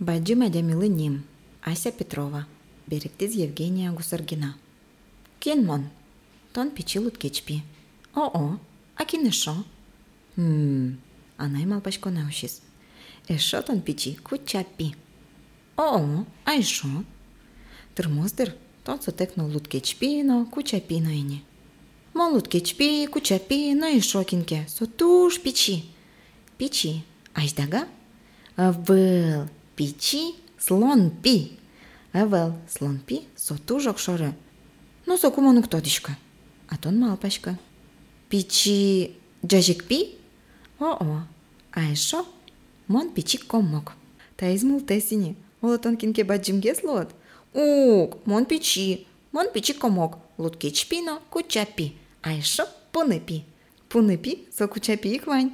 Баджи Мадямилы Ним. Ася Петрова. Беректиз Евгения Гусаргина. Кен мон? Тон пичилут кечпи. О-о, а кин эшо? Хм, анай малпашко наушис. Эшо тон пичи кучапи. О-о, а эшо? Тырмоздыр, тон сотекно лут кечпино, кучапино ини. Мон лут кечпи, кучапи, но эшо кинке, сотуш пичи. Пичи, айдага? Был, пичи слон пи. Эвел слон пи сотужок шоры. Ну сокумону кто дишка? А тон малпашка. Пичи джажик пи? О-о, а ешо? Мон пичи коммок. Та измул тесини. Олотон кинке баджимге слот. Ук, мон пичи. Мон пичи комок. Лут кечпино кучапи. А ешо пунепи. Пунепи сокучапи иквань.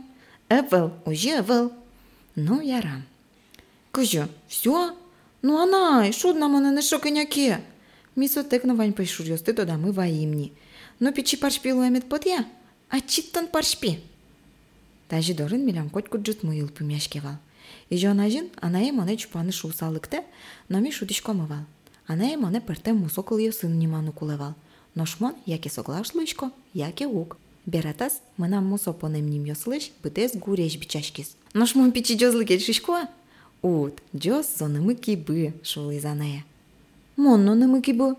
Эвел, ужи эвел. Ну, ярам. Кыжы, все? Ну ана, шудна мене не шокеняке. Мисо текна вань пишурьости тода мы ваимни. Но пичи паршпи луэмет подя, а читтан паршпи. Тажи дорын милям коть куджит муил пумяшкевал. И жонажин анае моне чупаны шусалыкте, но ми шудишкомывал. Анае моне пертем мусокол ее сын ниману кулевал. Но шмон, яке соглаш лышко, яке ук. Бератас, мы нам мусо понем ним йослыш, бытес гуреш бичашкис. Но шмон пичи джозлы шишкуа, Ут, джос зонымы кибы, шул изанaya. Монно нымы кибы.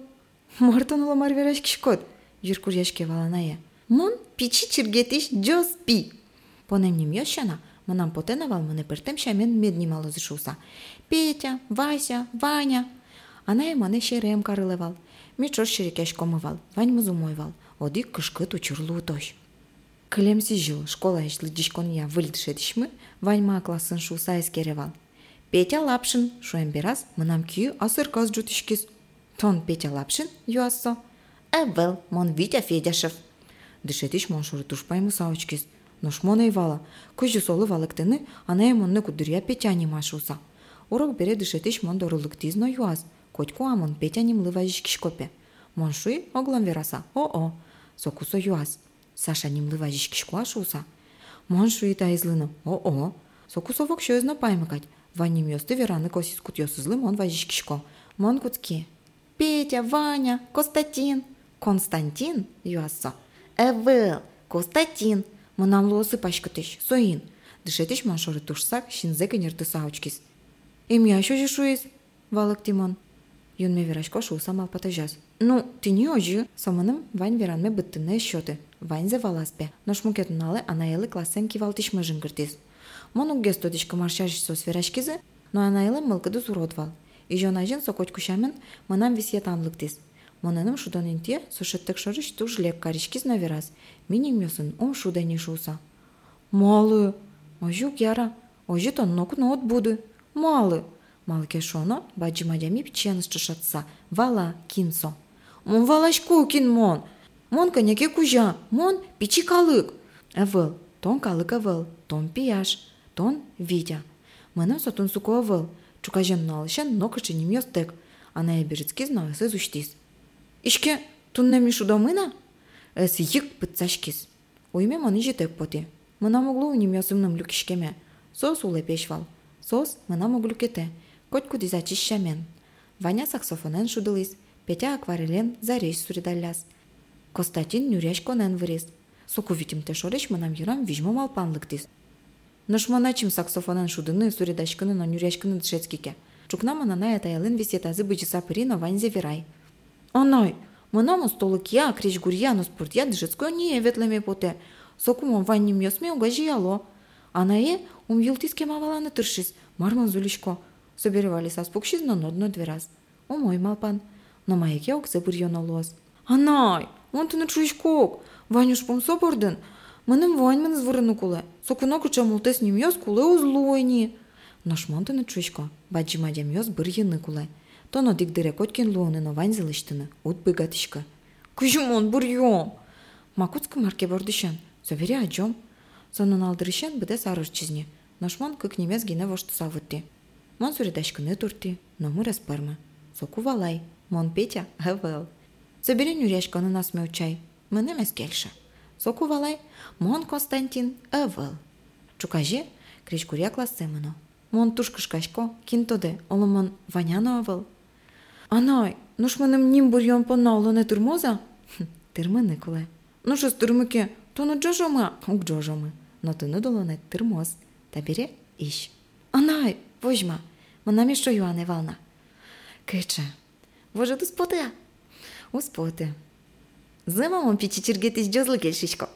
Мартон ламар вераш кишкот, жүркур яшке валаная. Мон пичи чиргетиш джос пи. Понем ним йошана, манам потенавал мене пертем шамен меднимало зышуса. Петя, Вася, Ваня. Аная мане шерем карылевал. Мичор шерекеш комывал, вань музумойвал. Оди кышкыт учурлу тош. Кілемсі жыл школа ішлі дишкон я выльдшедішмі, ваньма класын шуса ескеревал. Петя Лапшин шуэмберас мынам кию асыр каз жутишкис. Тон Петя Лапшин юассо. Эвел, мон Витя Федяшев. Дышетиш мон шуры тушпаймы саучкис. Нош мон эйвала. Күжі солы валыктыны, ана эмонны кудыря Петя анимашуса. Урок бере дышетиш мон дорылыктизно юаз. Котьку амон Петя нимлы вазишкишкопе. Мон шуй оглам вераса. О-о. Сокусо юаз. Саша шуса. Мон шуй та излыны. О-о. Сокусо вок шөзно паймыкать. Ваня мёсты вераны косис кутьёсызлы мон вазишкишко. Мон кутки. Петя, Ваня, Константин. Константин, юассо. Эвел, Константин. Мынам лосы пашкытыш, соин. Дышетиш мон шоры тушсак, шинзе кенерты саучкис. Им я еще жишуис, валык Тимон. Юн ме верашко шуса мал патажас. Ну, ты не ожи, саманым вань веранме быттыны счеты. Вань зе валаспе. Но шмукетнале анаелы классен кивалтиш мыжын кыртис. Мону гестодичка маршаш со сверашкизе, но анаила мылкыды суродвал. И жонажин со котькушамен мынам висьетанлыктис. Моненым шуданын те сушеттек шорыш туж лек каришкиз наверас. Миним мёсын ом шудани шуса. Малы, ожук яра, ожи тоннок нот буды. Малы, малке шоно баджи мадями пченыс чышатса, вала кинсо. Мон валашку кин мон. Мон коньяке кужа, мон пичи калык. Эвыл, тон калык эвыл, тон пияш тон Витя. Мыным сотун суко выл, чукажен налышен нокыши ним йостек, ана еберецки знавысы зуштис. Ишке туннеми шудомына? Эс йык пытсашкис. Уйме маны жетек поти. Мына моглу ним йосымным люкишкеме. Сос пешвал. Сос мына моглу кете. Котку дизачищамен. Ваня саксофонен шудылис, Петя акварелен зареш суридалляс. Костатин нюряш конен вырез. Соку витим те шореш мынам юрам вижмо малпанлыктис. Ношманачим саксофонан шудыны суридашкыны но нюряшкыны дшецкике. Чукнама на ная таялын висет азы бычыса пырина ванзе верай. Оной, мынаму столык я, креш гурья, но спорт я дышецкой не ветлеме поте. Сокумом ванним йосме угажи ало. Анае ум юлтиске маваланы тыршис, марман зулишко. Соберевали саспукшиз, но нодно двераз. Омой малпан. Но маяке оксе бурьон олоз. Анай, он ты на чуишкок. Ванюш пом собордын, Мене вайнмен звернув куле, сокунок уча мултесні м'яз куле узлойні. Наш манти не чучка, баджі мадя м'яз бір'єни куле. То на дік дире коткін луони на вань от бігатишка. Кужімон бурйо! Макутська марке бордишен, завіря аджом. Сонын алдырышен біде сарыш чизне. Нашман кык немес гене вошты савытты. Мон суридашкыны но мы распарма. Соку валай, мон Петя, эвэл. Заберен юряшканы насмеу чай, мэнем эскельша. Соку валай, мон Константин ывыл. Чукаже кричкуря классемыно. мон тушкышкашко, кинтоде, оломон ваняно авыл. Анай, ну ж мене нім бурйон понало не турмоза? «Хм, Тирмини, коле. Ну що з тирмики, то не джожома, ук джожоми. Но ти не долоне тирмоз. Та біре іщ. Анай, возьма, мене міщо Йоанне Вална. Киче, воже ту споти? У Зэма мон пичи чиргет изжозлы келишишко.